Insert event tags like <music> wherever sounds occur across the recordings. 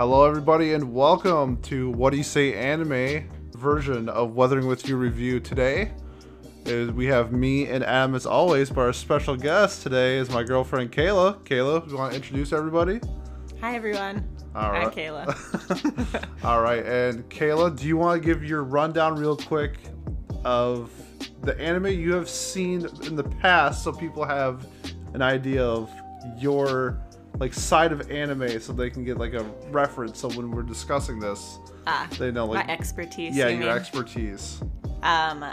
Hello, everybody, and welcome to What Do You Say Anime version of Weathering with You review. Today, is we have me and Adam as always, but our special guest today is my girlfriend Kayla. Kayla, you want to introduce everybody? Hi, everyone. All I'm. Kayla. <laughs> All right, and Kayla, do you want to give your rundown real quick of the anime you have seen in the past, so people have an idea of your like side of anime, so they can get like a reference. So when we're discussing this, Ah, they know like my expertise. yeah, you your mean? expertise. Um,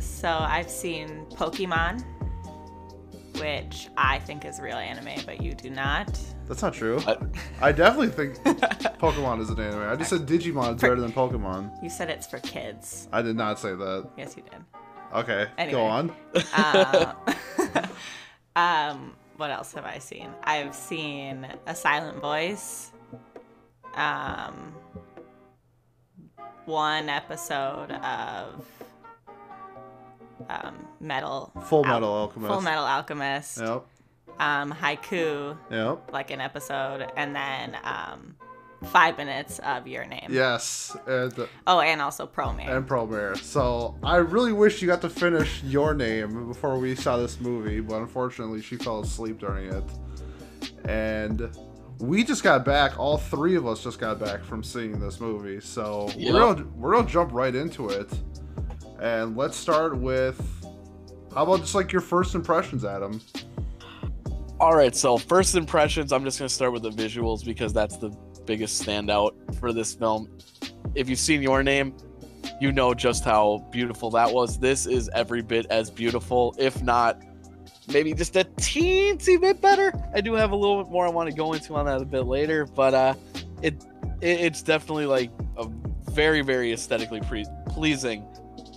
so I've seen Pokemon, which I think is real anime, but you do not. That's not true. I- I definitely think <laughs> Pokemon is an anime. I just said Digimon is better than Pokemon. You said it's for kids. I did not say that. Yes, you did. Okay, Anyway. go on. Uh, <laughs> <laughs> um, what else have I seen? I've seen A Silent Voice. Um, one episode of um, Metal. Full Al- Metal Alchemist. Full Metal Alchemist. Yep. Um, Haikyu, Yep. like an episode, and then um, five minutes of Your Name. Yes. And, Oh, and also Promare. and Promare. So I really wish you got to finish your name before we saw this movie, but unfortunately she fell asleep during it. And we just got back. All three of us just got back from seeing this movie. So Yep. we're gonna we're gonna jump right into it. And let's start with how about just like your first impressions, Adam? All right, so first impressions, I'm just going to start with the visuals because that's the biggest standout for this film. If you've seen your name, you know just how beautiful that was. This is every bit as beautiful, if not maybe just a teensy bit better. I do have a little bit more I want to go into on that a bit later, but uh, it, it it's definitely like a very very aesthetically pre- pleasing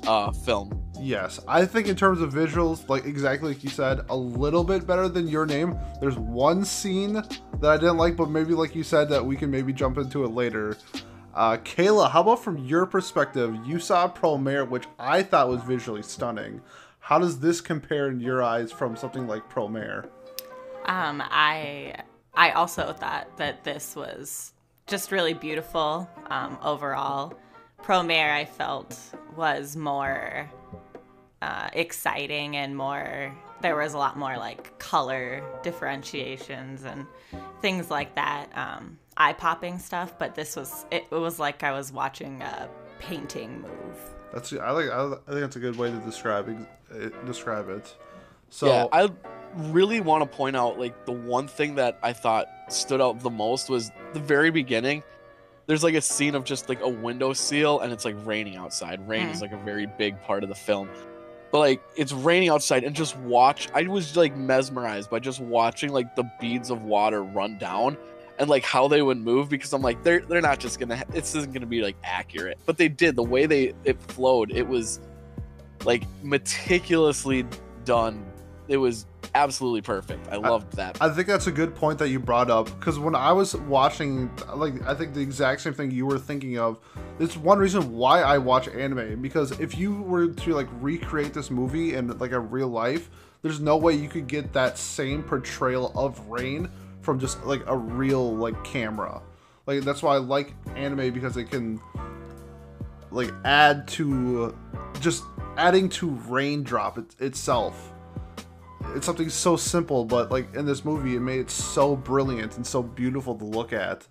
uh, film. Yes, I think in terms of visuals, like exactly like you said, a little bit better than your name. There's one scene that I didn't like, but maybe like you said that we can maybe jump into it later. Uh, Kayla, how about from your perspective? You saw Promare, which I thought was visually stunning. How does this compare in your eyes from something like Promare? Um, I I also thought that this was just really beautiful um, overall. Promare I felt was more uh, exciting and more. There was a lot more like color differentiations and things like that, um, eye popping stuff. But this was it, it was like I was watching a painting move. That's I like. I, I think that's a good way to describe ex- uh, describe it. So yeah, I really want to point out like the one thing that I thought stood out the most was the very beginning. There's like a scene of just like a window seal and it's like raining outside. Rain is like a very big part of the film. But like it's raining outside and just watch I was like mesmerized by just watching like the beads of water run down and like how they would move because I'm like they're they're not just going to this isn't to be like accurate. But they did the way they it flowed. It was like meticulously done. It was absolutely perfect. I loved that. I think that's a good point that you brought up because when I was watching, like, I think the exact same thing you were thinking of. It's one reason why I watch anime because if you were to like recreate this movie in like a real life, there's no way you could get that same portrayal of rain from just like a real like camera. Like that's why I like anime because it can like add to just adding to raindrop it, itself it's something so simple, but like in this movie, it made it so brilliant and so beautiful to look at.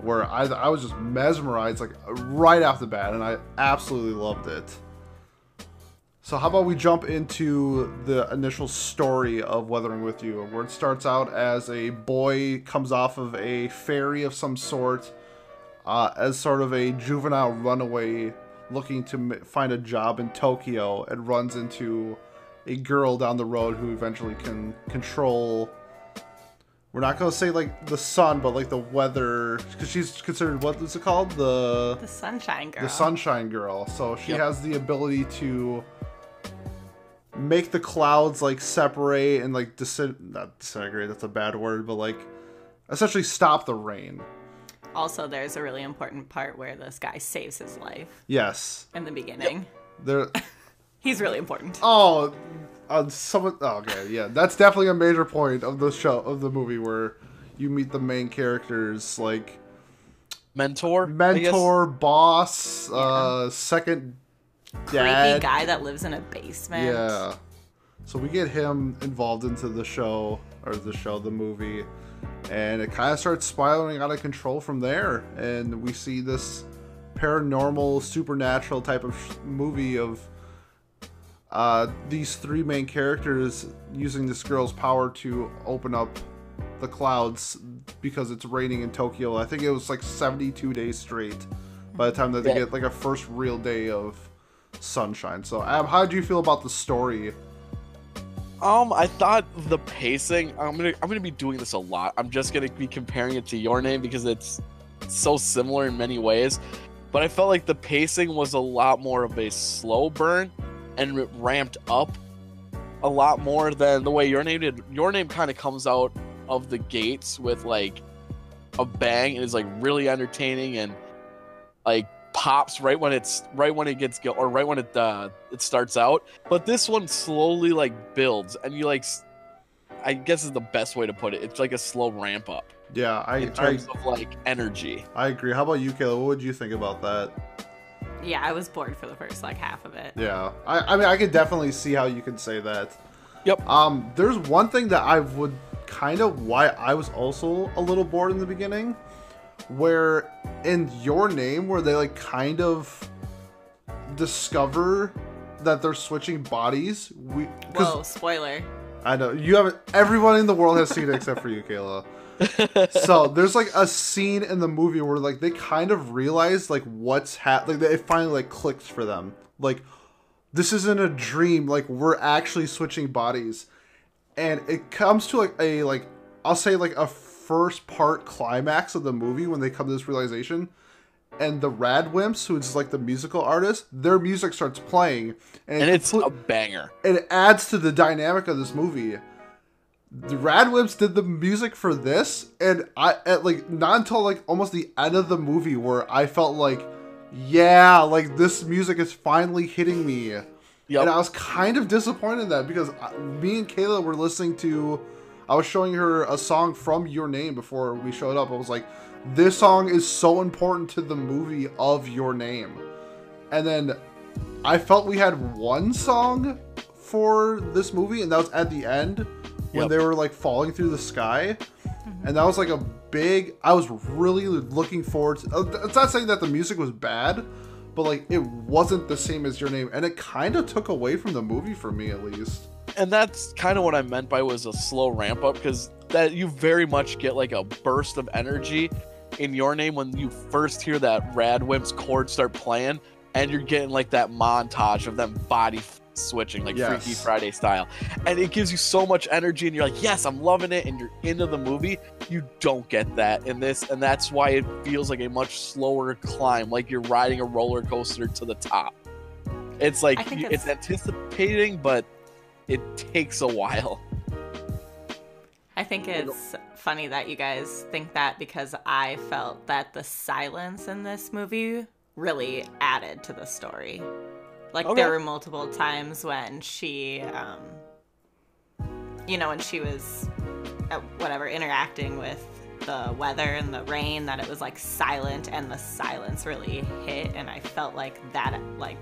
Where I, I was just mesmerized, like right off the bat, and I absolutely loved it. So, how about we jump into the initial story of Weathering with You, where it starts out as a boy comes off of a ferry of some sort, uh, as sort of a juvenile runaway looking to find a job in Tokyo, and runs into a girl down the road who eventually can control. We're not gonna say like the sun, but like the weather, because she's considered what is it called the The Sunshine Girl. the Sunshine Girl. So she Yep. has the ability to make the clouds like separate and like disin- not disintegrate. That's a bad word, but like essentially stop the rain. Also, there's a really important part where this guy saves his life Yes, in the beginning. there. <laughs> He's really important. Oh, on some. Oh, okay, yeah, that's definitely a major point of the show of the movie where you meet the main characters. Like, mentor. Mentor, boss, uh, second Creepy dad. guy that lives in a basement. Yeah. So we get him involved into the show, or the show, the movie, and it kind of starts spiraling out of control from there. And we see this paranormal, supernatural type of sh- movie of uh, these three main characters using this girl's power to open up the clouds because it's raining in Tokyo. I think it was like 72 days straight by the time that they Yeah. get like a first real day of sunshine. So, Ab, how do you feel about the story? Um, I thought the pacing. I'm gonna I'm gonna be doing this a lot. I'm just gonna be comparing it to your name because it's so similar in many ways. But I felt like the pacing was a lot more of a slow burn, and it ramped up a lot more than the way your name did. Your name kind of comes out of the gates with like a bang and is like really entertaining and like pops right when it's right when it gets go or right when it uh it starts out but this one slowly like builds and you like I guess is the best way to put it it's like a slow ramp up Yeah, I in I, terms of like energy I agree. How about you, Kayla? What would you think about that? Yeah, I was bored for the first like half of it. Yeah, I, I mean, I could definitely see how you could say that. Yep. Um, there's one thing that I would kind of why I was also a little bored in the beginning, where in your name, where they like kind of discover that they're switching bodies. We because Whoa, spoiler. I know you haven't. Everyone in the world has seen it except for you, Kayla. <laughs> so there's like a scene in the movie where like they kind of realize like what's happening. Like it finally like clicks for them. Like this isn't a dream. Like we're actually switching bodies, and it comes to like a like I'll say like a first part climax of the movie when they come to this realization. And the Radwimps, who's like the musical artist, their music starts playing, and it's comple- a banger it adds to the dynamic of this movie. The Radwimps did the music for this, and I at like not until like almost the end of the movie where I felt like, yeah, like this music is finally hitting me, yep. And I was kind of disappointed in that because I- me and Kayla were listening to, I was showing her a song from Your Name before we showed up. I was like, this song is so important to the movie of Your Name, and then I felt we had one song for this movie, and that was at the end when Yep. they were like falling through the sky, and that was like a big. I was really looking forward to. uh, It's not saying that the music was bad, but like it wasn't the same as your name, and it kind of took away from the movie for me at least. and that's kind of what I meant by was a slow ramp up because that you very much get like a burst of energy in your name when you first hear that Radwimps chord start playing, and you're getting like that montage of them body f- switching like Yes. Freaky Friday style, and it gives you so much energy, and you're like, yes, I'm loving it, and you're into the movie. You don't get that in this, and that's why it feels like a much slower climb, like you're riding a roller coaster to the top. It's like you- it's it's- anticipating, but it takes a while. I think it's funny that you guys think that because I felt that the silence in this movie really added to the story. Like Okay. there were multiple times when she, um, you know, when she was, uh, whatever, interacting with the weather and the rain, that it was like silent, and the silence really hit, and I felt like that, like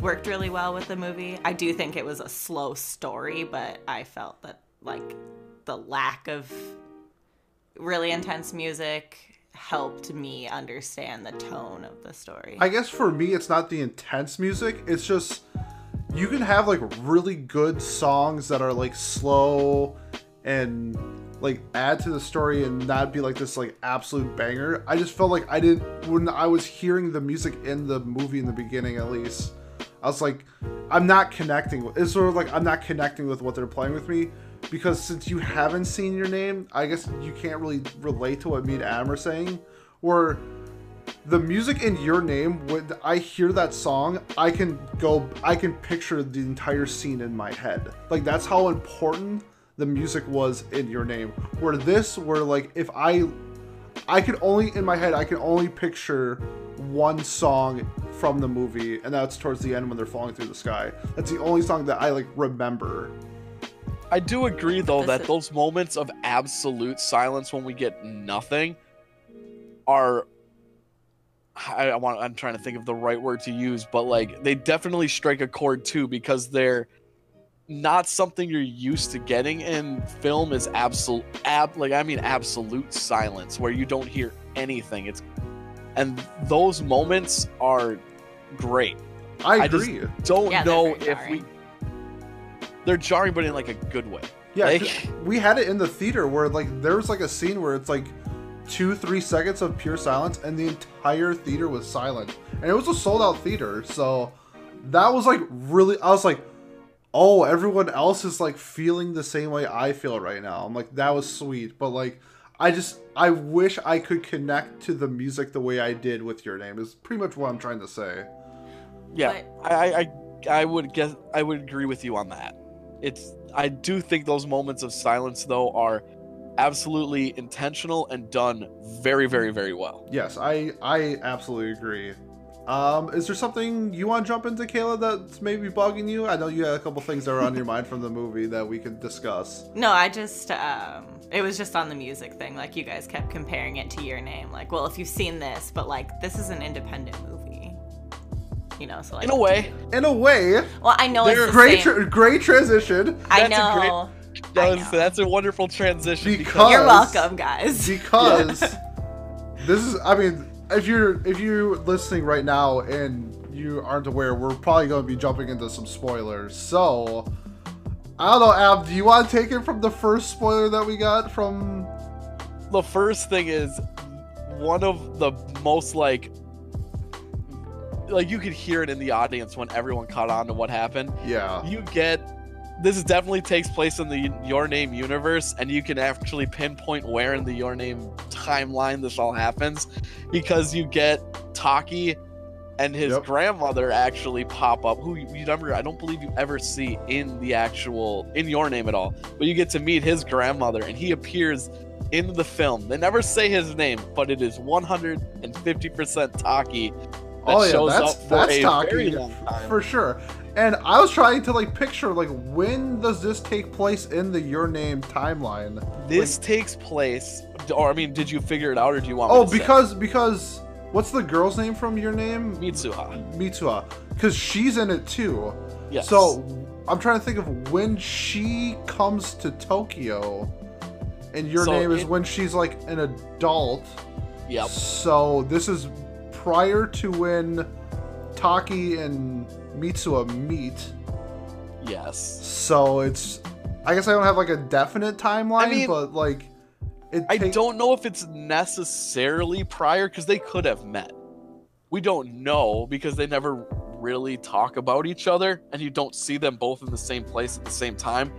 worked really well with the movie. I do think it was a slow story, but I felt that like the lack of really intense music helped me understand the tone of the story. I guess for me, it's not the intense music. It's just you can have like really good songs that are like slow and like add to the story and not be like this like absolute banger. I just felt like I didn't when I was hearing the music in the movie in the beginning at least. I was like, I'm not connecting with. It's sort of like I'm not connecting with what they're playing with me because since you haven't seen your name, I guess you can't really relate to what me and Adam are saying. Where the music in your name when i hear that song i can go i can picture the entire scene in my head. Like that's how important the music was in your name. Where this where like if i i can only in my head i can only picture one song from the movie and that's towards the end when they're falling through the sky. That's the only song that i like remember I do agree though This that is- those moments of absolute silence when we get nothing are I, I want I'm trying to think of the right word to use, but like they definitely strike a chord too because they're not something you're used to getting in film is absolute ab like I mean absolute silence where you don't hear anything. It's and those moments are great. I I just- agree. Don't Yeah, know very if we jarring. They're jarring but in like a good way. yeah, like- we had it in the theater where like there was like a scene where it's like two, three seconds of pure silence, and the entire theater was silent, and it was a sold out theater. So that was like really. I was like, oh, everyone else is like feeling the same way I feel right now. I'm like, that was sweet, but like. I just I wish I could connect to the music the way I did with your name. Is pretty much what I'm trying to say. Yeah, I, I, I, I would guess I would agree with you on that. It's I do think those moments of silence though are absolutely intentional and done very, very, very well. Yes, I I absolutely agree. Um, is there something you want to jump into, Kayla, that's maybe bugging you? I know you had a couple things that were on your mind from the movie that we could discuss. No, I just um it was just on the music thing. Like you guys kept comparing it to your name. Like, well, if you've seen this, but like this is an independent movie. You know, so like In a way, In a way, Well, I know it's the great same. tra- great transition I That's a great- know. that I was, know. that's a wonderful transition. Because- You're welcome, guys. <laughs> because this is. I mean, if you're if you're listening right now and you aren't aware, we're probably going to be jumping into some spoilers. So. I don't know, Ab. Do you want to take it from the first spoiler that we got from? the first thing is one of the most like like you could hear it in the audience when everyone caught on to what happened. Yeah. You get this definitely takes place in the Your Name universe, and you can actually pinpoint where in the Your Name timeline this all happens, because you get Taki and his Yep. grandmother actually pop up, who you never, I don't believe you ever see in the actual in Your Name at all, but you get to meet his grandmother, and he appears in the film. They never say his name, but it is 150% Taki. Oh yeah, that's that's talking very long time. for sure. And I was trying to like picture like when does this take place in the Your Name timeline? This takes place, or I mean, did you figure it out, or do you want? Oh, to say? because because what's the girl's name from Your Name? Mitsuha. Mitsuha, because she's in it too. Yes. So I'm trying to think of when she comes to Tokyo, and Your So Name is when she's like an adult. Yep. So this is prior to when Taki and Mitsuha meet. Yes. So it's I guess I don't have like a definite timeline, mean, but like it I don't know if it's necessarily prior because they could have met. We don't know because they never really talk about each other, and you don't see them both in the same place at the same time.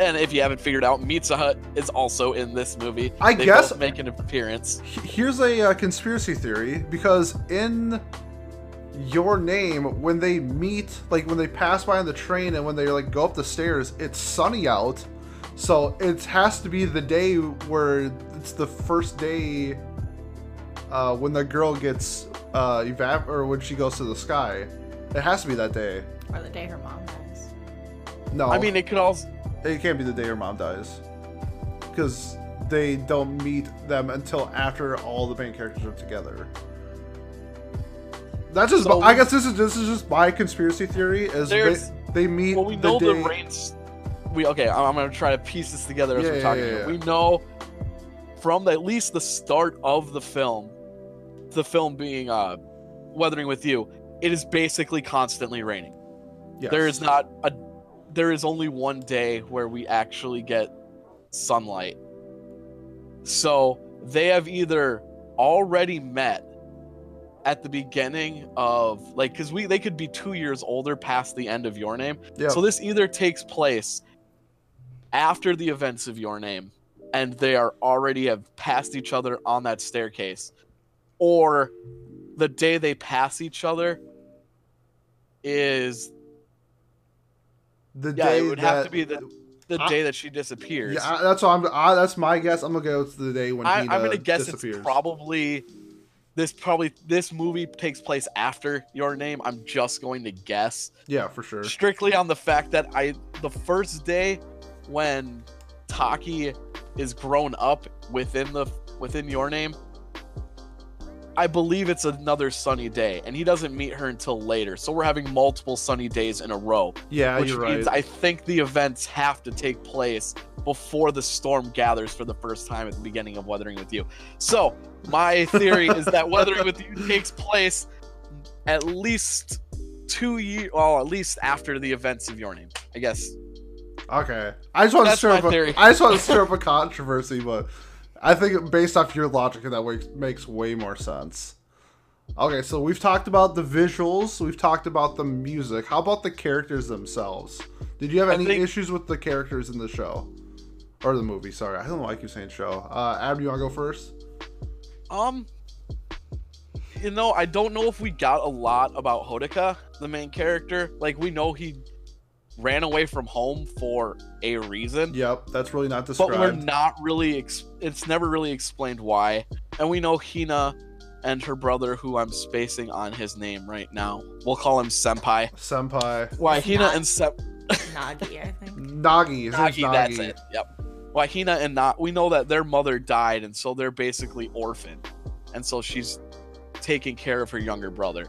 And if you haven't figured out, Mitsuha is also in this movie. I They guess- both make an appearance. Here's a uh, conspiracy theory because in your name when they meet like when they pass by on the train and when they like go up the stairs it's sunny out so it has to be the day where it's the first day uh, when the girl gets uh, evap or when she goes to the sky it has to be that day Or the day her mom dies. no I mean, it could also. It can't be the day your mom dies because they don't meet them until after all the main characters are together that's just So i guess this is this is just my conspiracy theory is they, they meet Well, we know the the. We okay. I'm, I'm gonna try to piece this together as Yeah, we're talking. yeah, here. yeah. We know from at least the start of the film, the film being uh, Weathering with You, it is basically constantly raining. yes. There is not a. There is only one day where we actually get sunlight. So they have either already met at the beginning of like because we they could be two years older past the end of your name yeah. so this either takes place after the events of your name, and they are already have passed each other on that staircase, or the day they pass each other is the yeah, day it would that, have to be the the I- day that she disappears. yeah I- that's what i'm I, that's my guess i'm gonna go to the day when I, I'm gonna guess disappears. it's probably this probably this movie takes place after your name. I'm just going to guess. yeah for sure strictly on the fact that I the first day when Taki is grown up within the within your name I believe it's another sunny day, and he doesn't meet her until later. So we're having multiple sunny days in a row, Yeah, which you're right. means I think the events have to take place before the storm gathers for the first time at the beginning of Weathering with You. So my theory is that Weathering with You <laughs> takes place at least two years, well, at least after the events of Your Name, I guess. Okay. I just want to stir up. A. I just want to stir up a controversy, but I think based off your logic, that way makes way more sense. Okay, so we've talked about the visuals. We've talked about the music. How about the characters themselves? Did you have any think- issues with the characters in the show or the movie? Sorry, I don't know why I keep saying show. Uh, Adam, you want to go first? Um, you know, I don't know if we got a lot about Hodaka, the main character. Like, we know he ran away from home for a reason, Yep, that's really not described. but described. we're not really. Ex- it's never really explained why. And we know Hina and her brother, who I'm spacing on his name right now. We'll call him Senpai. Senpai Why It's Hina not- and Sep. Nagi, I think. <laughs> Nagi. His name's Nagi, Nagi. that's it. Yep. Wahina and not we know that their mother died, and so they're basically orphaned, and so she's taking care of her younger brother.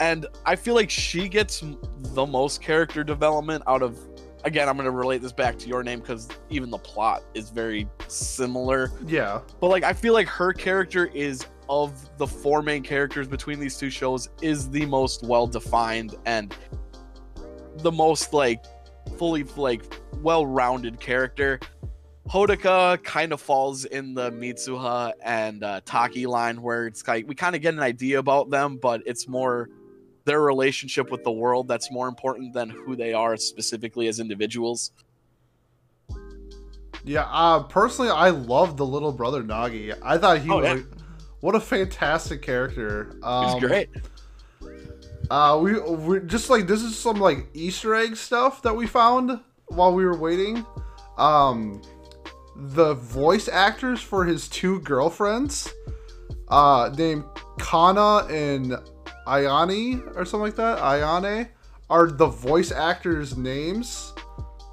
And I feel like she gets the most character development out of. Again, I'm going to relate this back to your name because even the plot is very similar. Yeah, But like, I feel like her character is of the four main characters between these two shows is the most well defined and the most like fully like well-rounded character. Hodaka kind of falls in the Mitsuha and uh, Taki line where it's like we kind of get an idea about them, but it's more their relationship with the world that's more important than who they are specifically as individuals. yeah. Uh, personally, I love the little brother Nagi. I thought he Oh, was. yeah. like- what a fantastic character. Um, It's great. Uh, we we just like this is some like Easter egg stuff that we found while we were waiting. Um, the voice actors for his two girlfriends, uh, named Kana and Ayane or something like that, Ayane, are the voice actors' names,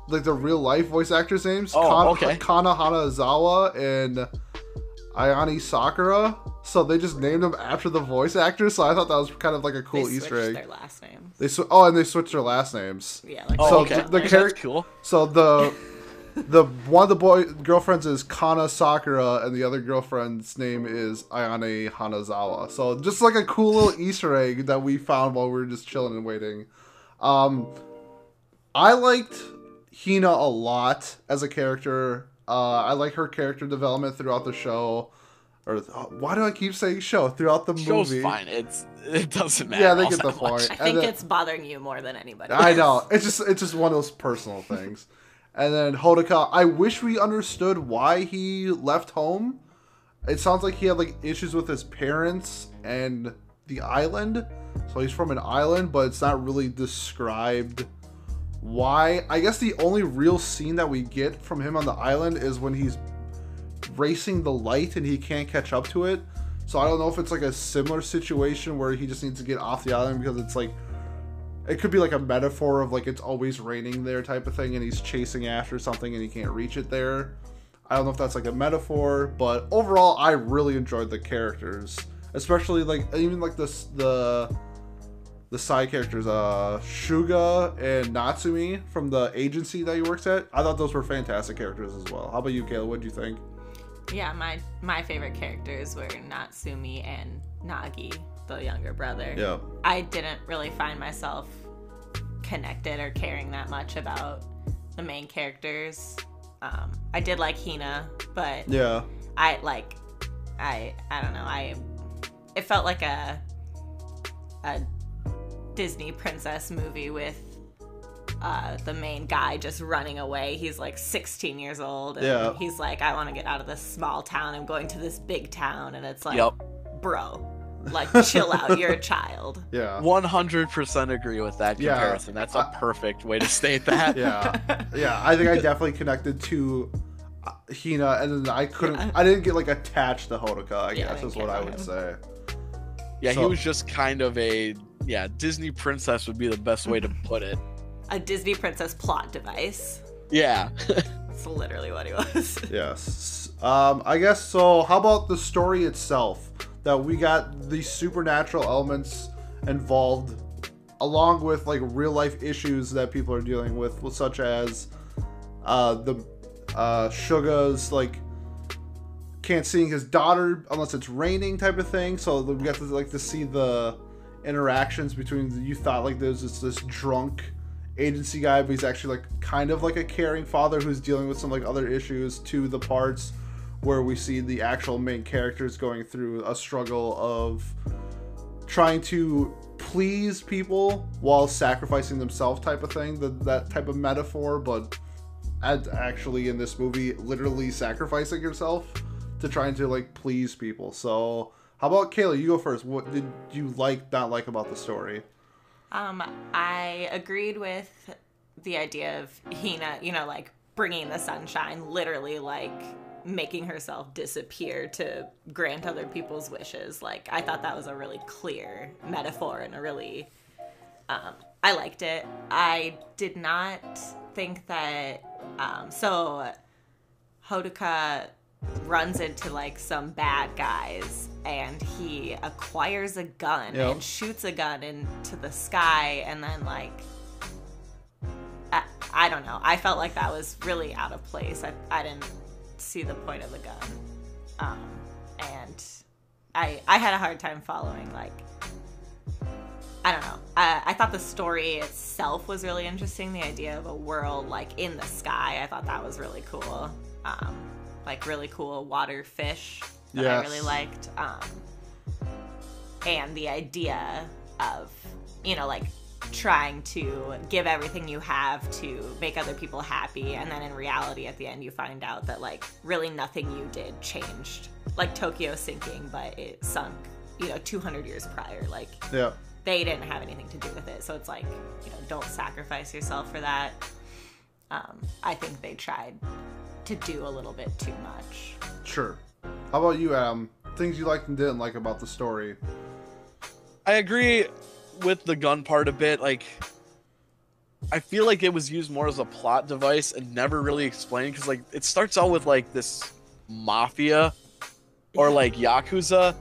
like the real life voice actors' names. Oh, Kana, okay. Kana Hanazawa and Ayane Sakura. So they just named them after the voice actors. So I thought that was kind of like a cool they Easter egg. their last names. They sw- oh, and they switched their last names. Yeah, like Oh, so okay. the- the That's cool. So the the one of the boy girlfriends is Kana Sakura, and the other girlfriend's name is Ayane Hanazawa. So just like a cool little Easter egg that we found while we were just chilling and waiting. Um, I liked Hina a lot as a character. Uh, I like her character development throughout the show. Or why do I keep saying show throughout the Show's movie? fine. It's it doesn't matter. Yeah, they get the that point. I think then- it's bothering you more than anybody. I else. know. It's just it's just one of those personal things. <laughs> And then Hodaka, I wish we understood why he left home. It sounds like he had like issues with his parents and the island. So he's from an island, but it's not really described why. I guess the only real scene that we get from him on the island is when he's racing the light and he can't catch up to it. So I don't know if it's like a similar situation where he just needs to get off the island because it's like it could be like a metaphor of like it's always raining there type of thing and he's chasing after something and he can't reach it there. I don't know if that's like a metaphor, but overall I really enjoyed the characters, especially like even like this the the side characters uh Suga and Natsumi from the agency that he works at. I thought those were fantastic characters as well. How about you, Kayla? What do you think? Yeah, my my favorite characters were Natsumi and Nagi, the younger brother. Yeah. I didn't really find myself connected or caring that much about the main characters. Um, I did like Hina, but Yeah. I like I I don't know. I it felt like a a Disney princess movie with uh, the main guy just running away. He's like 16 years old, and Yeah. he's like, "I want to get out of this small town. I'm going to this big town." And it's like, Yep. bro, like <laughs> chill out. You're a child. Yeah. 100% agree with that comparison. Yeah. comparison. That's a I- perfect way to state that. <laughs> Yeah. yeah, I think I definitely connected to uh, Hina, and then I couldn't. Yeah. I didn't get like attached to Hodaka. I Yeah, guess didn't is what I would him. say. Yeah, he was just kind of a yeah, Disney princess would be the best way to <laughs> put it. A Disney princess plot device. Yeah. That's literally what he was. Yes. Um, I guess so. How about the story itself? That we got these supernatural elements involved along with like real life issues that people are dealing with, such as uh, the uh, Suga's like can't see his daughter unless it's raining type of thing. So we got to like to see the interactions between you thought like there's this this drunk agency guy, but he's actually like kind of like a caring father who's dealing with some like other issues to the parts where we see the actual main characters going through a struggle of trying to please people while sacrificing themselves type of thing that that type of metaphor but actually in this movie literally sacrificing yourself to trying to like please people. So how about kayla you go first. What did you like not like about the story? Um i agreed with the idea of hina you know like bringing the sunshine literally like making herself disappear to grant other people's wishes. Like I thought that was a really clear metaphor and a really um, I liked it. I did not think that um, so Hodaka runs into like some bad guys and he acquires a gun yep. and shoots a gun into the sky and then like I, I, don't know. I felt like that was really out of place. I, I didn't see the point of the gun. Um, and I I had a hard time following like I don't know. I, I thought the story itself was really interesting. The idea of a world like in the sky, I thought that was really cool. Um, like really cool water fish that yes. I really liked. Um, and the idea of you know like trying to give everything you have to make other people happy and then in reality at the end you find out that like really nothing you did changed. Like tokyo sinking but it sunk you know 200 years prior. Like yeah. they didn't have anything to do with it. So it's like you know don't sacrifice yourself for that. Um, i think they tried to do a little bit too much. Sure. How about you adam? Things you liked and didn't like about the story? I agree with the gun part a bit. Like, I feel like it was used more as a plot device and never really explained because, like, it starts out with like this mafia or like yakuza,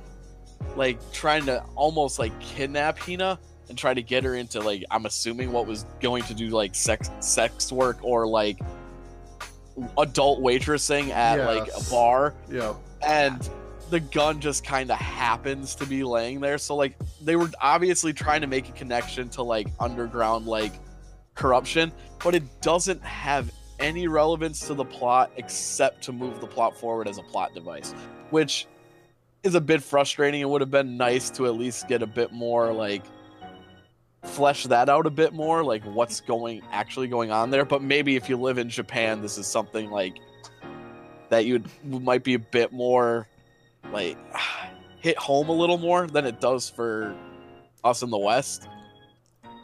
like trying to almost like kidnap Hina and try to get her into like I'm assuming what was going to do like sex sex work or like adult waitressing at yes. like a bar. Yeah. And the gun just kind of happens to be laying there. So like they were obviously trying to make a connection to like underground like corruption, but it doesn't have any relevance to the plot except to move the plot forward as a plot device, which is a bit frustrating. It would have been nice to at least get a bit more like flesh that out a bit more, like what's going actually going on there. But maybe if you live in Japan, this is something like that you might be a bit more like hit home a little more than it does for us in the West.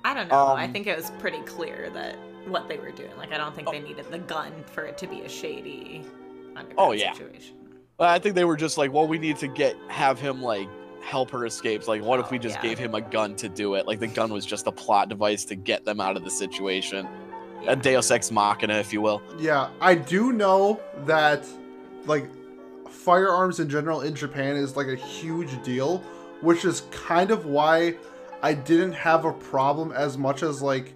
I don't know. Um, I think it was pretty clear that what they were doing. Like I don't think oh, they needed the gun for it to be a shady oh yeah situation. I think they were just like, well, we need to get have him like help her escape. Like, what oh, if we just yeah. gave him a gun to do it? Like the gun was just a plot device to get them out of the situation. Yeah. A Deus Ex Machina, if you will. Yeah, I do know that like firearms in general in Japan is like a huge deal, which is kind of why I didn't have a problem as much as like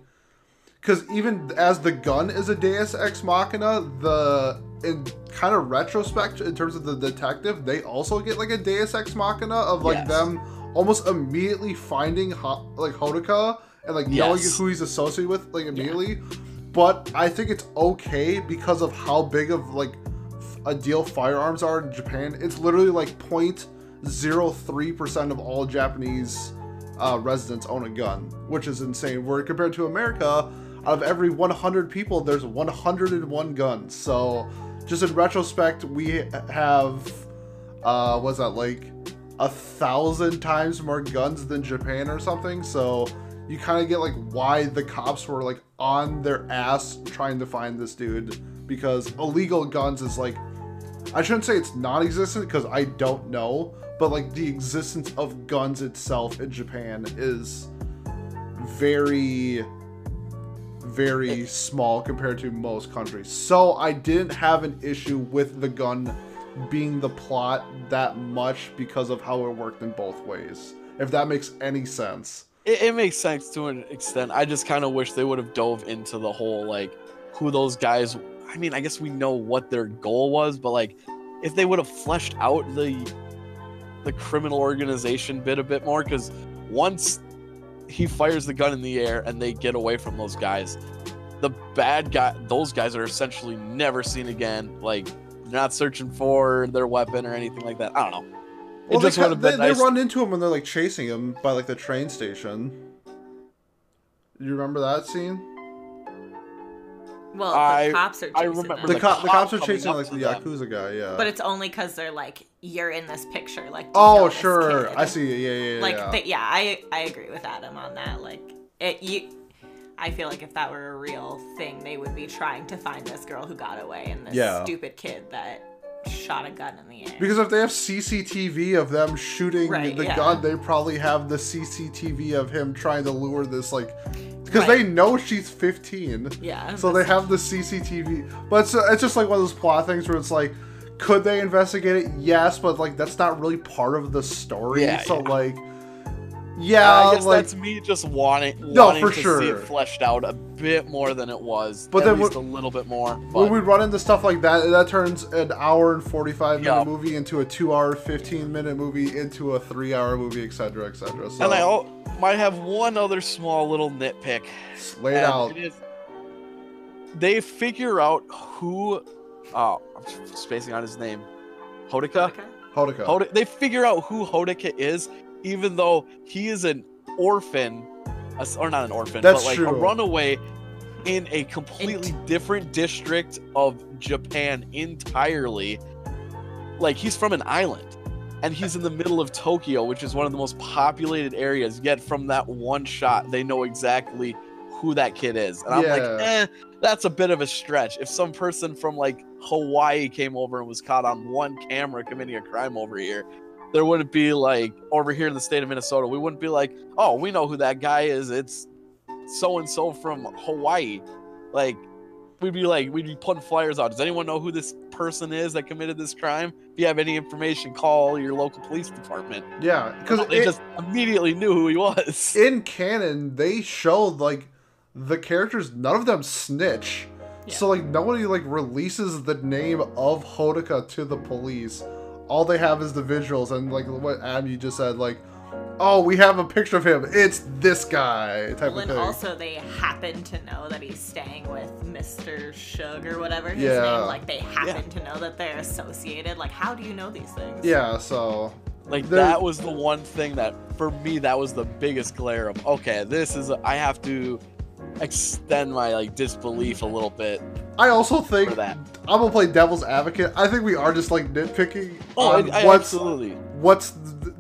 because even as the gun is a Deus Ex Machina, the in kind of retrospect in terms of the detective, they also get like a Deus Ex Machina of like yes. them almost immediately finding Ho- like Hodaka and like yes. knowing who he's associated with like immediately. Yeah. But I think it's okay because of how big of like a deal firearms are in Japan, it's literally like 0.03% of all Japanese uh, residents own a gun, which is insane. Where compared to America, out of every 100 people, there's 101 guns. So, just in retrospect, we have, uh, what's that, like a thousand times more guns than Japan or something. So, you kind of get like why the cops were like on their ass trying to find this dude because illegal guns is like I shouldn't say it's non-existent because I don't know, but like the existence of guns itself in Japan is very very small compared to most countries. So I didn't have an issue with the gun being the plot that much because of how it worked in both ways. If that makes any sense. It, it makes sense to an extent. I just kind of wish they would have dove into the whole like who those guys. I mean, I guess we know what their goal was, but like if they would have fleshed out the the criminal organization bit a bit more, because once he fires the gun in the air and they get away from those guys, the bad guy, those guys are essentially never seen again. Like they're not searching for their weapon or anything like that. I don't know. Well, it they, just would have they, been they nice. run into him when they're like chasing him by like the train station. You remember that scene? Well, I- the cops are I chasing remember The, them. The co- the cops are chasing like to the them. yakuza guy. Yeah. but it's only because they're like, you're in this picture. Like, do you oh know sure, kid? I see. Yeah, yeah, yeah. Like, yeah. the- yeah, I I agree with Adam on that. Like, it you. I feel like if that were a real thing, they would be trying to find this girl who got away and this Yeah. stupid kid that shot a gun in the air. Because if they have CCTV of them shooting Right, the yeah. gun, they probably have the CCTV of him trying to lure this like, because Right. they know she's 15. yeah. So they have the CCTV, but it's, it's just like one of those plot things where it's like, could they investigate it? Yes, but like that's not really part of the story. Yeah, so yeah. like, yeah, I guess like that's me just wanting, No, wanting for to see sure. it fleshed out a bit more than it was. But at then least a little bit more. when we run into stuff like that, that turns an hour and 45 minute Yeah. movie into a two hour, 15 minute movie into a three hour movie, etc., etc. So and I al- might have one other small little nitpick. lay it out. it is- they figure out who. Oh, I'm spacing on his name. Hodaka. Hodaka. Hoda- they figure out who Hodaka is, even though he is an orphan, or not an orphan, That's but like true. a runaway in a completely different district of Japan entirely. Like he's from an island, and he's in the middle of Tokyo, which is one of the most populated areas. Yet from that one shot, they know exactly who that kid is, and I'm like, eh, that's a bit of a stretch. If some person from like Hawaii came over and was caught on one camera committing a crime over here, there wouldn't be like over here in the state of Minnesota, we wouldn't be like, oh, we know who that guy is. It's so and so from Hawaii. Like, we'd be like, we'd be putting flyers out. Does anyone know who this person is that committed this crime? If you have any information, call your local police department. yeah, because They just immediately knew who he was. <laughs> in canon they showed like the characters none of them snitch so like nobody like releases the name of Hodaka to the police all they have is the visuals and like what Adam you just said like oh we have a picture of him it's this guy type Well, of thing. and also they happen to know that he's staying with Mr. Shug or whatever his Yeah. name. Like they happen to know that they're associated. Like how do you know these things? yeah so Like There- that was the one thing that for me that was the biggest glare of okay, this is I have to extend my like disbelief a little bit I also think that. I'm gonna play devil's advocate I think we are just like nitpicking Oh, on I, I what's absolutely. what's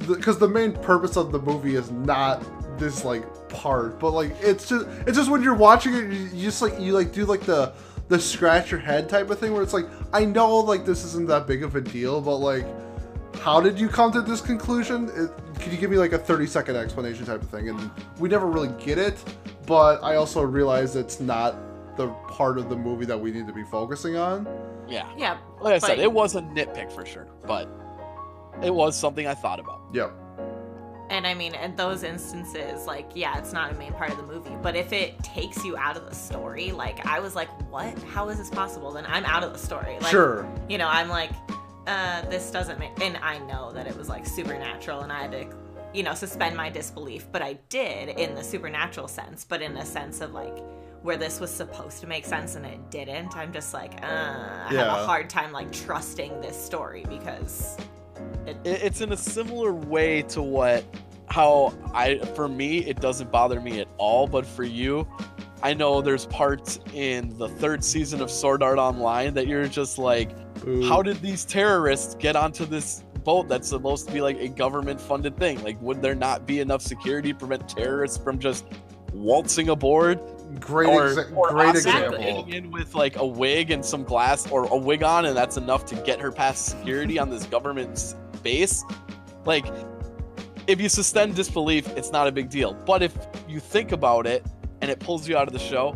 because the, main purpose of the movie is not this like part but like it's just it's just when you're watching it you, you just like you like do like the the scratch your head type of thing where it's like i know like this isn't that big of a deal but like how did you come to this conclusion it, could you give me like a 30 second explanation type of thing and we never really get it but i also realize it's not the part of the movie that we need to be focusing on Yeah. Yeah. Like I said, it was a nitpick for sure, but it was something I thought about. Yeah. And I mean, in those instances, like, yeah, it's not a main part of the movie, but if it takes you out of the story, like, I was like, what? How is this possible? Then I'm out of the story. Like, sure You know, I'm like, uh, this doesn't make. And I know that it was like supernatural, and I had to, you know, suspend my disbelief, but I did in the supernatural sense, but in a sense of like where this was supposed to make sense and it didn't. I'm just like, uh, I have a hard time like trusting this story because it, It, it's in a similar way to what how I for me it doesn't bother me at all, but for you, I know there's parts in the third season of Sword Art Online that you're just like, Ooh. how did these terrorists get onto this boat that's supposed to be like a government funded thing? Like, would there not be enough security to prevent terrorists from just waltzing aboard? Great or, exa- or great example in with like a wig and some glass or a wig on and that's enough to get her past security on this government base like if you suspend disbelief it's not a big deal but if you think about it and it pulls you out of the show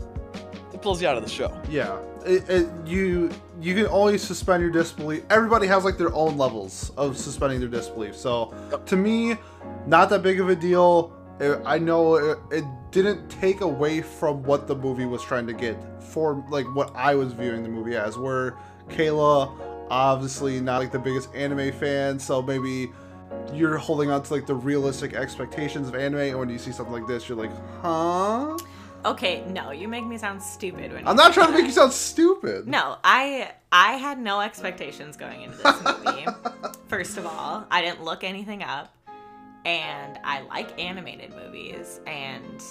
it pulls you out of the show. Yeah, it, it, you you can always suspend your disbelief. Everybody has like their own levels of suspending their disbelief. So Yep. to me, not that big of a deal. It- I know it, it didn't take away from what the movie was trying to get for like what I was viewing the movie as. Where Kayla, obviously not like the biggest anime fan, so maybe you're holding on to like the realistic expectations of anime, and when you see something like this, you're like, huh? Okay, no, you make me sound stupid when I'm not trying to make you sound stupid. No, I I had no expectations going into this movie. <laughs> First of all, I didn't look anything up, and I like animated movies, and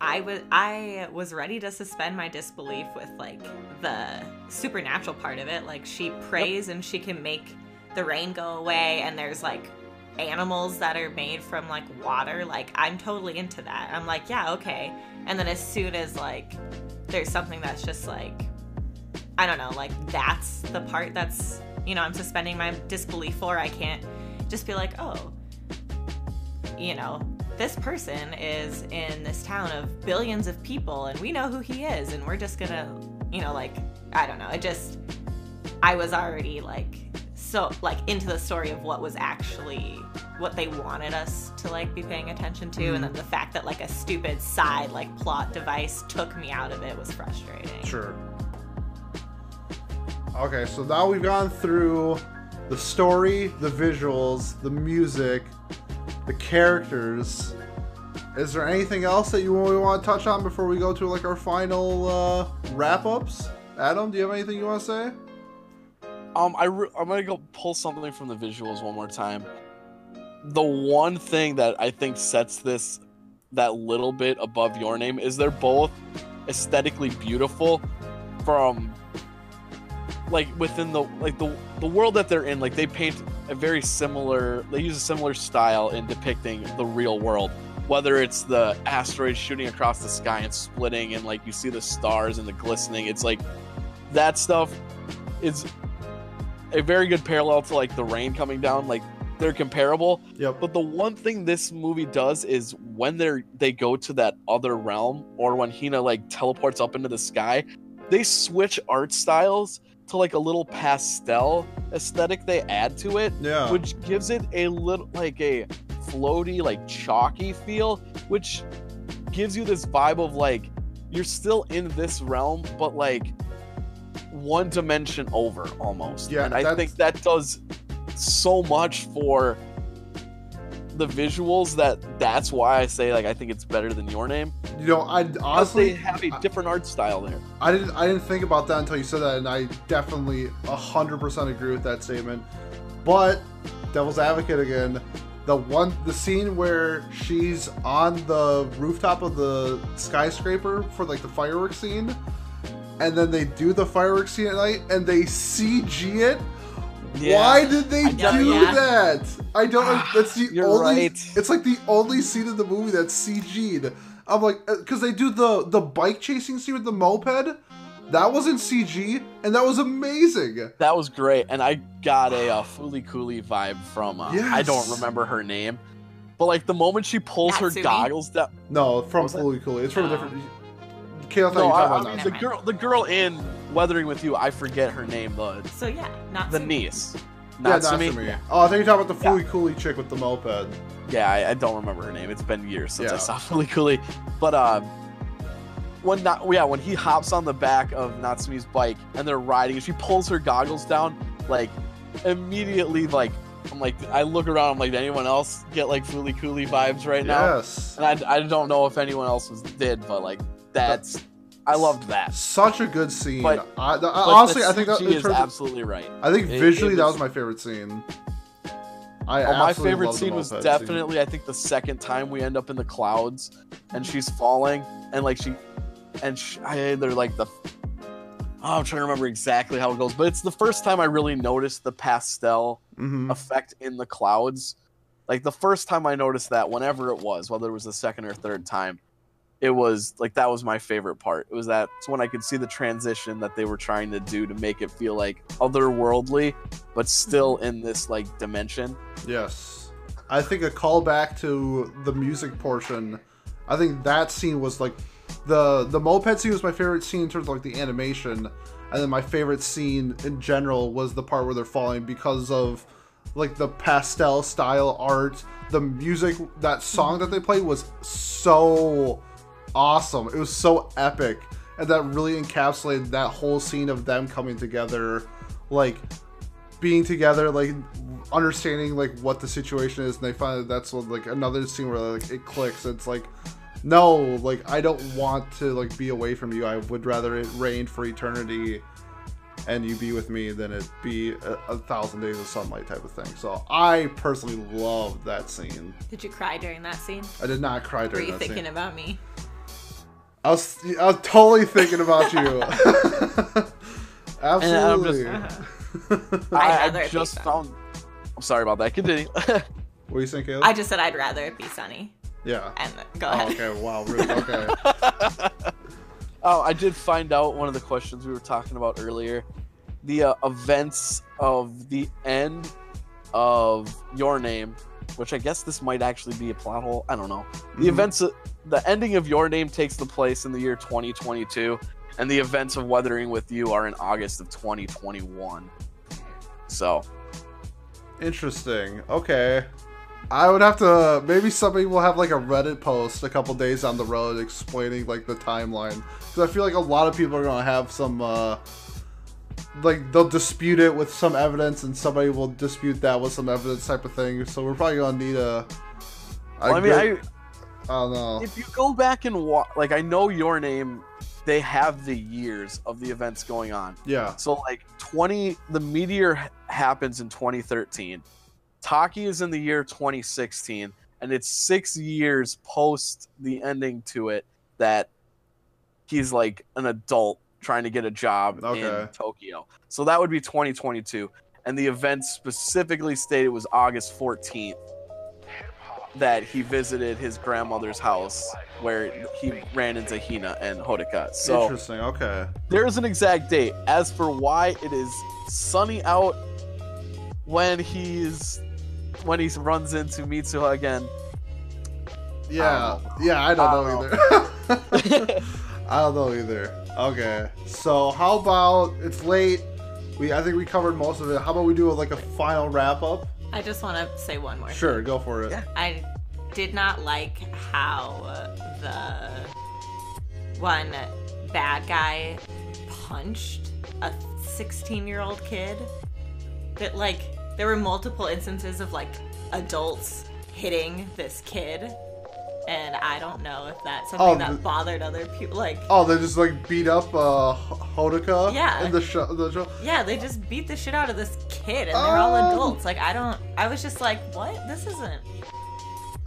I was I was ready to suspend my disbelief with like the supernatural part of it. Like she prays and she can make the rain go away, and there's like animals that are made from like water. Like I'm totally into that. I'm like, yeah, okay. And then as soon as like there's something that's just like I don't know, like that's the part that's, you know, I'm suspending my disbelief for. I can't just be like, oh, you know, this person is in this town of billions of people and we know who he is and we're just gonna, you know, like, I don't know. It just, I was already like, so, like, into the story of what was actually what they wanted us to like be paying attention to and mm-hmm. then the fact that like a stupid side like plot device took me out of it was frustrating Sure. Okay, so now we've gone through the story, the visuals, the music, the characters. Is there anything else that you really want to touch on before we go to like our final uh, wrap ups? Adam, do you have anything you want to say? Um, I re- I'm gonna go pull something from the visuals one more time. The one thing that I think sets this that little bit above your name is they're both aesthetically beautiful from like within the like the the world that they're in like they paint a very similar they use a similar style in depicting the real world. Whether it's the asteroids shooting across the sky and splitting and like you see the stars and the glistening it's like that stuff is a very good parallel to like the rain coming down. Like they're comparable. Yep. but the one thing this movie does is when they're they go to that other realm or when Hina like teleports up into the sky, they switch art styles to like a little pastel aesthetic they add to it, Yeah. which gives it a little like a floaty, like chalky feel, which gives you this vibe of like you're still in this realm, but like one dimension over almost. Yeah, and I think that does so much for the visuals that that's why I say like I think it's better than your name. you know, I Honestly, they have a different art style there. I didn't I didn't think about that until you said that, and I definitely hundred percent agree with that statement. But devil's advocate again, the one the scene where she's on the rooftop of the skyscraper for like the fireworks scene, and then they do the fireworks scene at night and they CG it. Why did they I do yeah. that? I don't. <sighs> That's the You're only. right. It's like the only scene in the movie that's CG'd. I'm like, because they do the the bike chasing scene with the moped. That wasn't CG, and that was amazing. That was great, and I got a uh, Fooly Cooly vibe from uh, I don't remember her name, but like the moment she pulls her goggles down. No, from Was? Fooly Cooly. It's from a different. Kayla, I thought No, you were I, talking I- about the girl, the girl in Weathering with You. I forget her name. The So yeah, not the so- niece. Yeah, Natsumi. Natsumi. Oh, I think you're talking about the Fooly Cooly chick with the moped. Yeah, I, I don't remember her name. It's been years since I saw <laughs> Fooly Cooly. But uh, when not yeah, when he hops on the back of Natsumi's bike and they're riding, and she pulls her goggles down, like immediately, like I'm like I look around, I'm like, did anyone else get like Fooly Cooly vibes right now? Yes. And I, I don't know if anyone else was did, but like that's I loved that. Such a good scene. But- I, the- But honestly, the I think that CG in is of- absolutely right. I think it- visually it that was- was my favorite scene. I Oh, my favorite scene was moped scene. definitely I think the second time we end up in the clouds and she's falling and like she and she, I, they're like the oh, I'm trying to remember exactly how it goes, but it's the first time I really noticed the pastel Mhm. effect in the clouds. Like the first time I noticed that, whenever it was, whether it was the second or third time, it was like that was my favorite part. It was that it's when I could see the transition that they were trying to do to make it feel like otherworldly, but still in this like dimension. Yes. I think a callback to the music portion. I think that scene was like the the moped scene was my favorite scene in terms of like the animation, and then my favorite scene in general was the part where they're falling because of like the pastel style art, the music. That song that they played was so awesome. It was so epic, and that really encapsulated that whole scene of them coming together, like being together, like understanding like what the situation is, and they find that that's like another scene where like it clicks. It's like, no, like I don't want to like be away from you. I would rather it rain for eternity, and you be with me than it be a, a thousand days of sunlight type of thing. So I personally love that scene. Did you cry during that scene? I did not cry during. Were you that thinking scene. about me? I was I was totally thinking about you. <laughs> <laughs> And I'm just- Absolutely. <laughs> I'd I, I just sunny. found. I'm sorry about that. Continue. what do you think, Caleb? I just said I'd rather it be sunny. yeah. And go Oh, ahead. okay. Wow. Rude. Okay. oh, I did find out one of the questions we were talking about earlier. The uh, events of the end of Your Name, which I guess this might actually be a plot hole. I don't know. The Mhm. events, the ending of Your Name takes the place in the year 2022, and the events of Weathering with You are in August of 2021. So, Interesting. Okay. I would have to maybe somebody will have like a Reddit post a couple days on the road explaining like the timeline because I feel like a lot of people are gonna have some uh like they'll dispute it with some evidence and somebody will dispute that with some evidence type of thing. So we're probably gonna need a. a well, I mean, good- I, I don't know. if you go back and watch, like I know Your Name, they have the years of the events going on. Yeah. So like 20 the meteor happens in 2013. Taki is in the year 2016 and it's 6 years post the ending to it that he's like an adult trying to get a job in Tokyo. So that would be 2022 and the event specifically stated it was August 14th that he visited his grandmother's house where he ran into Hina and Hodaka. So Interesting. Okay. there's an exact date. As for why it is sunny out when he's when he runs into Mitsuha again, Yeah. I yeah. I don't I know don't either. <laughs> I don't know either. Okay. So how about it's late. We I think we covered most of it. How about we do like a final wrap up? I just want to say one more. thing. Sure, go for it. Yeah. I did not like how the one bad guy punched a 16 year old kid. That, like, there were multiple instances of, like, adults hitting this kid. And I don't know if that's something Oh, that bothered other people. Like, Oh, they just like beat up uh H- Hodaka Yeah. in the show. The show. yeah, they just beat the shit out of this kid, and they're all Um, adults. Like, I don't. I was just like, what? This isn't.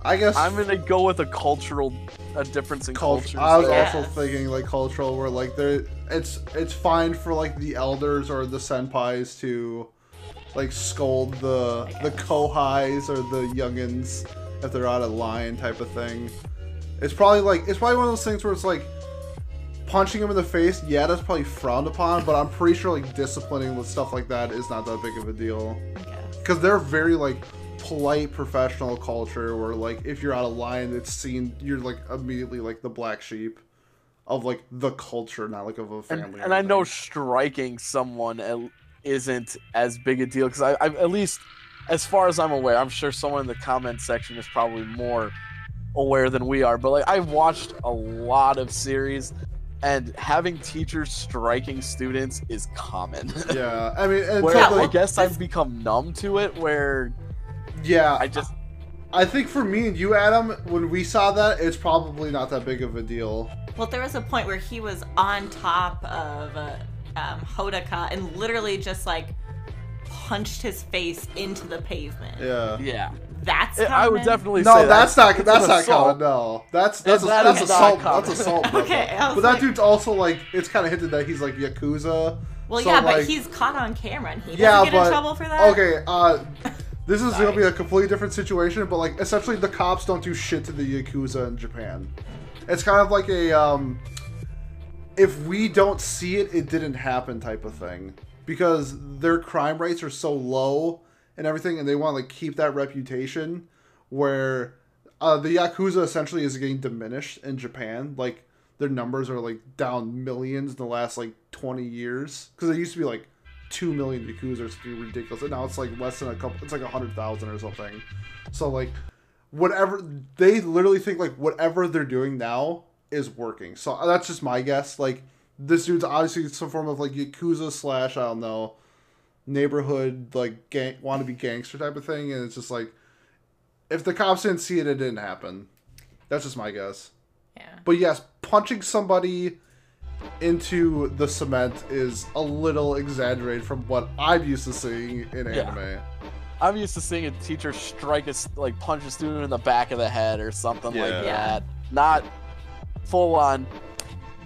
I guess I'm gonna go with a cultural a difference in cult- cultures. I was there. Yeah. also thinking like cultural, where like there, it's it's fine for like the elders or the senpais to like scold the the kohais or the youngins if they're out of line type of thing. It's probably like it's probably one of those things where it's like punching him in the face. Yeah, that's probably frowned upon, but I'm pretty sure like disciplining with stuff like that is not that big of a deal. I because they're very like polite professional culture where like if you're out of line it's seen you're like immediately like the black sheep of like the culture not like of a family and, and I know striking someone isn't as big a deal because I, I at least as far as I'm aware, I'm sure someone in the comment section is probably more aware than we are. But like I've watched a lot of series, and having teachers striking students is common. <laughs> yeah i mean and where Yeah, until I guess I've become numb to it. Where yeah I just i think for me and you adam when we saw that it's probably not that big of a deal Well, there was a point where he was on top of uh, um, Hodaka and literally just like punched his face into the pavement. yeah yeah, That's I- I would definitely no, say that's not it's that's not assault. common. No, that's that's a, that that's is not assault. That's assault. <laughs> Okay, I was but that dude's also like it's kind of hinted that he's like yakuza. Well, so, yeah, like- but he's caught on camera and he doesn't Yeah, get but in trouble for that. okay. Uh, <laughs> this is gonna be a completely different situation, but like essentially the cops don't do shit to the yakuza in Japan. It's kind of like a um, if we don't see it, it didn't happen type of thing because their crime rates are so low and everything, and they want to like keep that reputation where uh, the yakuza essentially is getting diminished in Japan. Like their numbers are like down millions in the last like 20 years. Because it used to be like 2 million yakuza or something ridiculous and now it's like less than a couple it's like a 100000 or something. So like whatever they literally think like whatever they're doing now is working. So that's just my guess. Like this dude's obviously some form of like yakuza slash i don't know neighborhood like gang wannabe gangster type of thing and it's just like if the cops didn't see it it didn't happen that's just my guess Yeah. but yes, punching somebody into the cement is a little exaggerated from what I'm used to seeing in Yeah. anime. I'm used to seeing a teacher strike a s- like punch a student in the back of the head or something Yeah. like Yeah. that. Not full on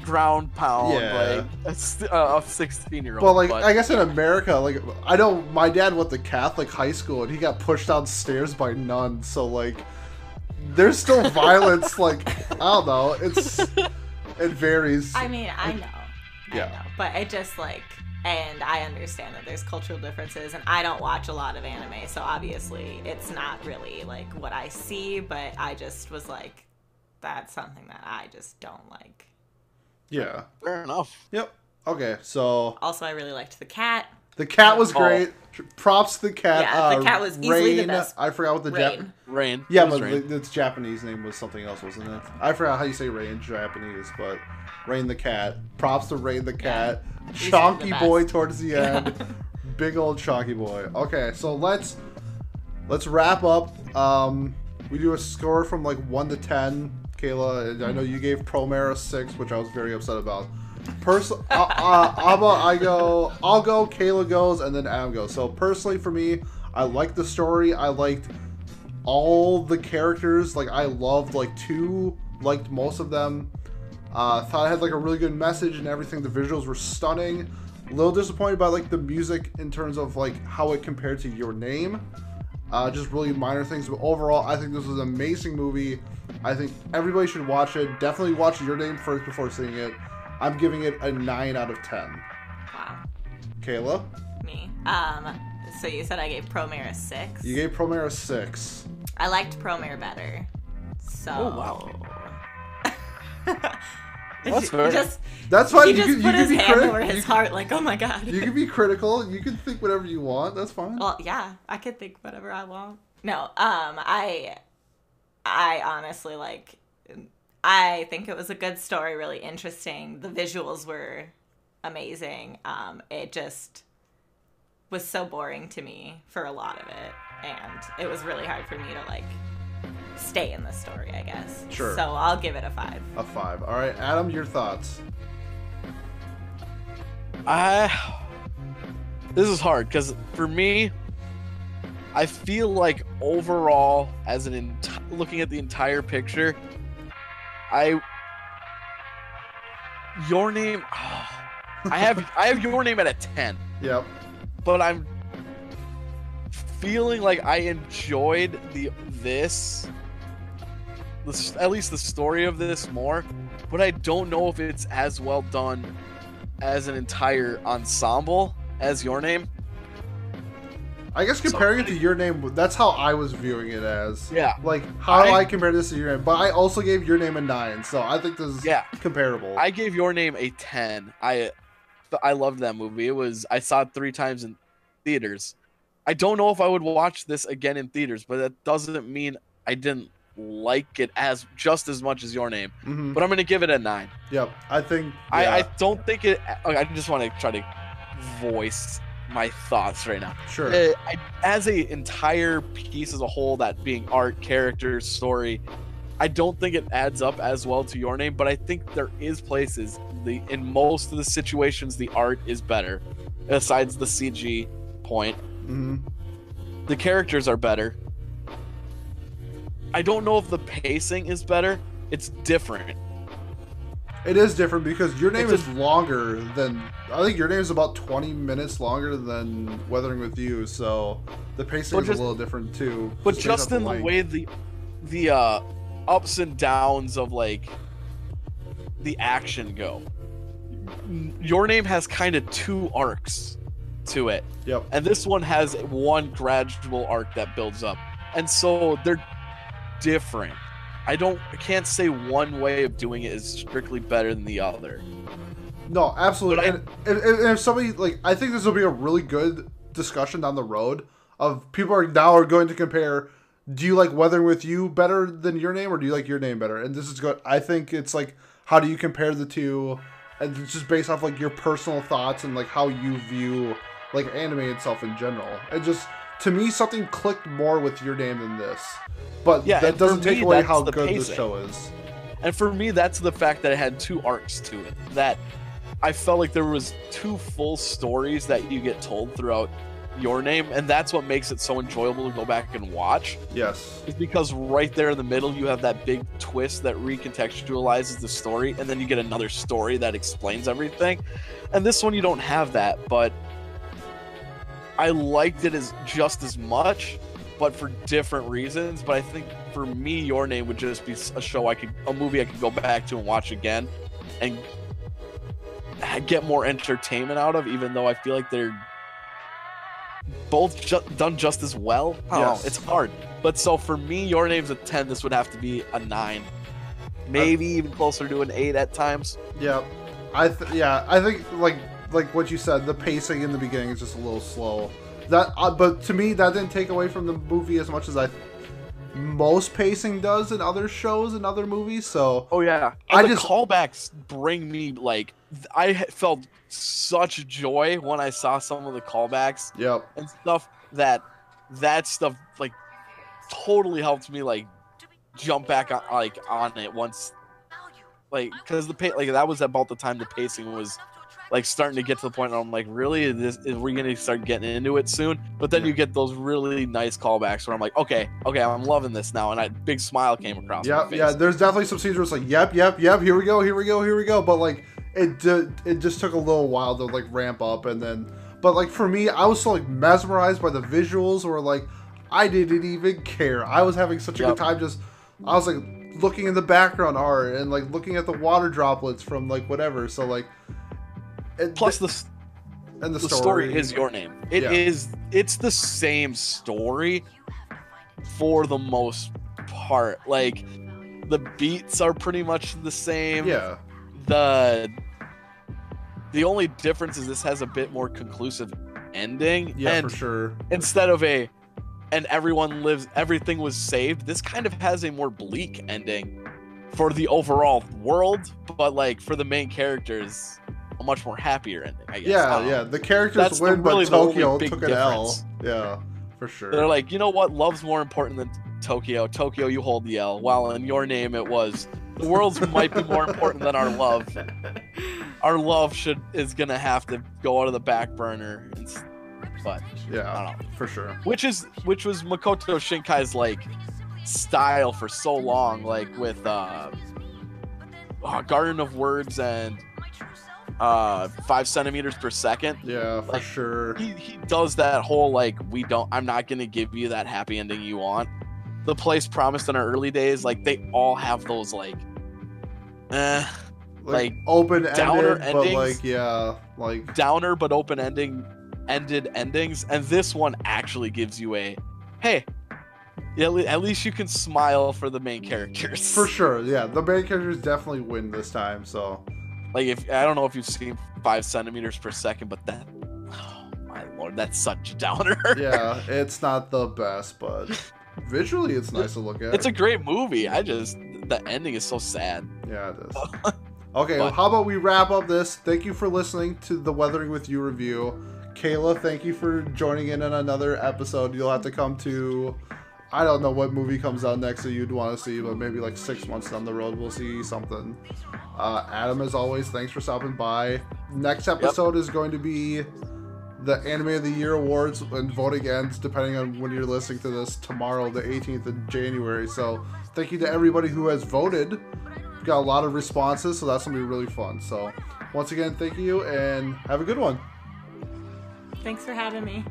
ground pound Yeah. like a, uh, a 16 year old. Well, like I guess in America, like I know my dad went to Catholic high school and he got pushed downstairs by nuns, so like there's still <laughs> violence. Like I don't know, it's <laughs> it varies. I mean, I know. Yeah. I know. But it just like and I understand that there's cultural differences and I don't watch a lot of anime, so obviously it's not really like what I see, but I just was like that's something that I just don't like. Yeah. fair enough. Yep. Okay, so Also, I really liked the cat. the cat was Oh. great. Props to the cat. Yeah, the uh, cat was easily the Rain, best. I forgot what the Jap- Rain. Rain. Yeah, It was but Rain. the- its Japanese name was something else, wasn't it? I forgot how you say Rain in Japanese, but Rain the cat. Props to Rain the cat. He's Chonky the boy best. towards the <laughs> end. Big old chonky boy. Okay, so let's let's wrap up. Um, we do a score from like one to ten. Kayla, and I know you gave Promare a six, which I was very upset about. Person, <laughs> uh, uh, Abba, I go, I'll go. Kayla goes, and then Adam goes. So personally, for me, I liked the story. I liked all the characters. Like I loved like two, liked most of them. Uh, thought it had like a really good message and everything. The visuals were stunning. A little disappointed by like the music in terms of like how it compared to Your Name. Uh, just really minor things, but overall, I think this was an amazing movie. I think everybody should watch it. Definitely watch Your Name first before seeing it. I'm giving it a nine out of ten. Wow. Kayla, Me. Um so you said I gave Promare a six. you gave Promare a six. I liked Promare better. So Oh, wow. <laughs> He fair. just That's fine. he you just can, you put can his be hand critical. over his you, heart like, oh my god. you can be critical. You can think whatever you want. That's fine. Well, yeah, I could think whatever I want. No, um, I, I honestly like. I think it was a good story, really interesting. The visuals were amazing. Um, it just was so boring to me for a lot of it, and it was really hard for me to like stay in the story. I guess. Sure. So I'll give it a five. A five. All right, Adam, your thoughts. I this is hard because for me, I feel like overall, as an enti- looking at the entire picture, I your name. <sighs> I have I have your name at a ten, Yep. but I'm feeling like I enjoyed the this, this at least the story of this more, but I don't know if it's as well done as an entire ensemble as your name. I guess comparing it to your name, that's how I was viewing it as. Yeah. Like how I, I- I compared this to your name, but I also gave your name a nine, so I think this is Yeah. comparable. I gave your name a 10. I I loved that movie. It was I saw it 3 times in theaters. I don't know if I would watch this again in theaters, but that doesn't mean I didn't like it as just as much as your name. hmm But I'm going to give it a 9. Yep. I think. I, yeah, I don't think it okay, I just want to try to voice my thoughts right now. sure. Uh, I, as a entire piece as a whole, that being art, characters, story, I don't think it adds up as well to your name. But I think there is places the in most of the situations the art is better, besides the CG point. hmm The characters are better. I don't know if the pacing is better. It's different. It is different because your name It's is longer than. I think your name is about twenty minutes longer than Weathering with You, so the pacing But is a little different too. but based just in the length. way the the uh ups and downs of like the action go your name has kind of two arcs to it Yep. and this one has one gradual arc that builds up and so they're different I don't I can't say one way of doing it is strictly better than the other. No, absolutely. And, and, and if somebody like, I think this will be a really good discussion down the road of people are now are going to compare. Do you like Weathering with You better than Your Name, or do you like Your Name better? And this is good. I think it's like, how do you compare the two? And it's just based off like your personal thoughts and like how you view like anime itself in general. It just to me something clicked more with Your Name than this. But Yeah, that doesn't take me, away how the good pacing. show is. And for me, that's the fact that it had two arcs to it. That I felt like there was two full stories that you get told throughout your name, and that's what makes it so enjoyable to go back and watch. Yes. Is because right there in the middle you have that big twist that recontextualizes the story, and then you get another story that explains everything. And this one you don't have that, but I liked it as just as much, but for different reasons. But I think for me, Your Name would just be a show I could, a movie I could go back to and watch again, and get more entertainment out of. Even though I feel like they're both ju- done just as well. Don't Yes. it's hard. But so for me, Your Name's a ten. This would have to be a nine, maybe uh, even closer to an eight at times. Yeah, I th- yeah I think like like what you said, the pacing in the beginning is just a little slow. That uh, but to me that didn't take away from the movie as much as I most pacing does in other shows and other movies. So Oh yeah, I and the just- callbacks bring me like I felt such joy when I saw some of the callbacks yep, and stuff that that stuff like totally helped me like jump back on like on it once like because the pa- like that was about the time the pacing was like starting to get to the point where I'm like, really, is this is we gonna start getting into it soon? But then you get those really nice callbacks where I'm like, okay, okay, I'm loving this now, and a big smile came across. face. yeah. There's definitely some scenes where it's like, yep, yep, yep. Here we go, here we go, here we go. But like it did, it just took a little while to like ramp up and then. But like for me, I was so like mesmerized by the visuals, or like I didn't even care. I was having such a Yep. good time just. I was like looking in the background art and like looking at the water droplets from like whatever. So like, it, Plus the s- and the, the story is your name. It is. Yeah. It's the same story for the most part. Like the beats are pretty much the same. yeah, The the only difference is this has a bit more conclusive ending. yeah, and for sure. instead of a and everyone lives everything was saved, this kind of has a more bleak ending for the overall world, but like for the main characters, a much more happier ending, I guess. Yeah, don't yeah. The characters That's the- win, really but Tokyo big took an L. Yeah, for sure. They're like, you know what? Love's more important than Tokyo. Tokyo, you hold the L. While in your name, it was the world's might be more important than our love. <laughs> Our love should is gonna have to go out of the back burner. And, s- but I yeah, don't know. for sure. Which is which was Makoto Shinkai's like style for so long, like with uh, uh Garden of Words and uh five centimeters per second. Yeah, for Like, sure. he, he does that whole like we don't i'm not gonna give you that happy ending you want the place promised in our early days like they all have those like eh, Like, like, open downer ended, but endings. like yeah, like downer but open ending ended endings and this one actually gives you a hey yeah, at le- at least you can smile for the main characters for sure. Yeah, the main characters <laughs> definitely win this time. So like if i don't know if you've seen five centimeters per second but that oh <sighs> my lord that's such a downer <laughs> yeah, it's not the best, but visually it's nice to look at. it's a great movie i just the ending is so sad Yeah, it is. <laughs> Okay, well, how about we wrap up this? Thank you for listening to the Weathering with You review. Kayla, thank you for joining in on another episode. You'll have to come to. I don't know what movie comes out next that you'd want to see, but maybe like six months down the road we'll see something. Uh, Adam, as always, thanks for stopping by. Next episode is going to be the Anime of the Year awards, and voting ends depending on when you're listening to this tomorrow, the 18th of January. So, thank you to everybody who has voted. We've got a lot of responses, so that's gonna be really fun. So, once again, thank you and have a good one. Thanks for having me.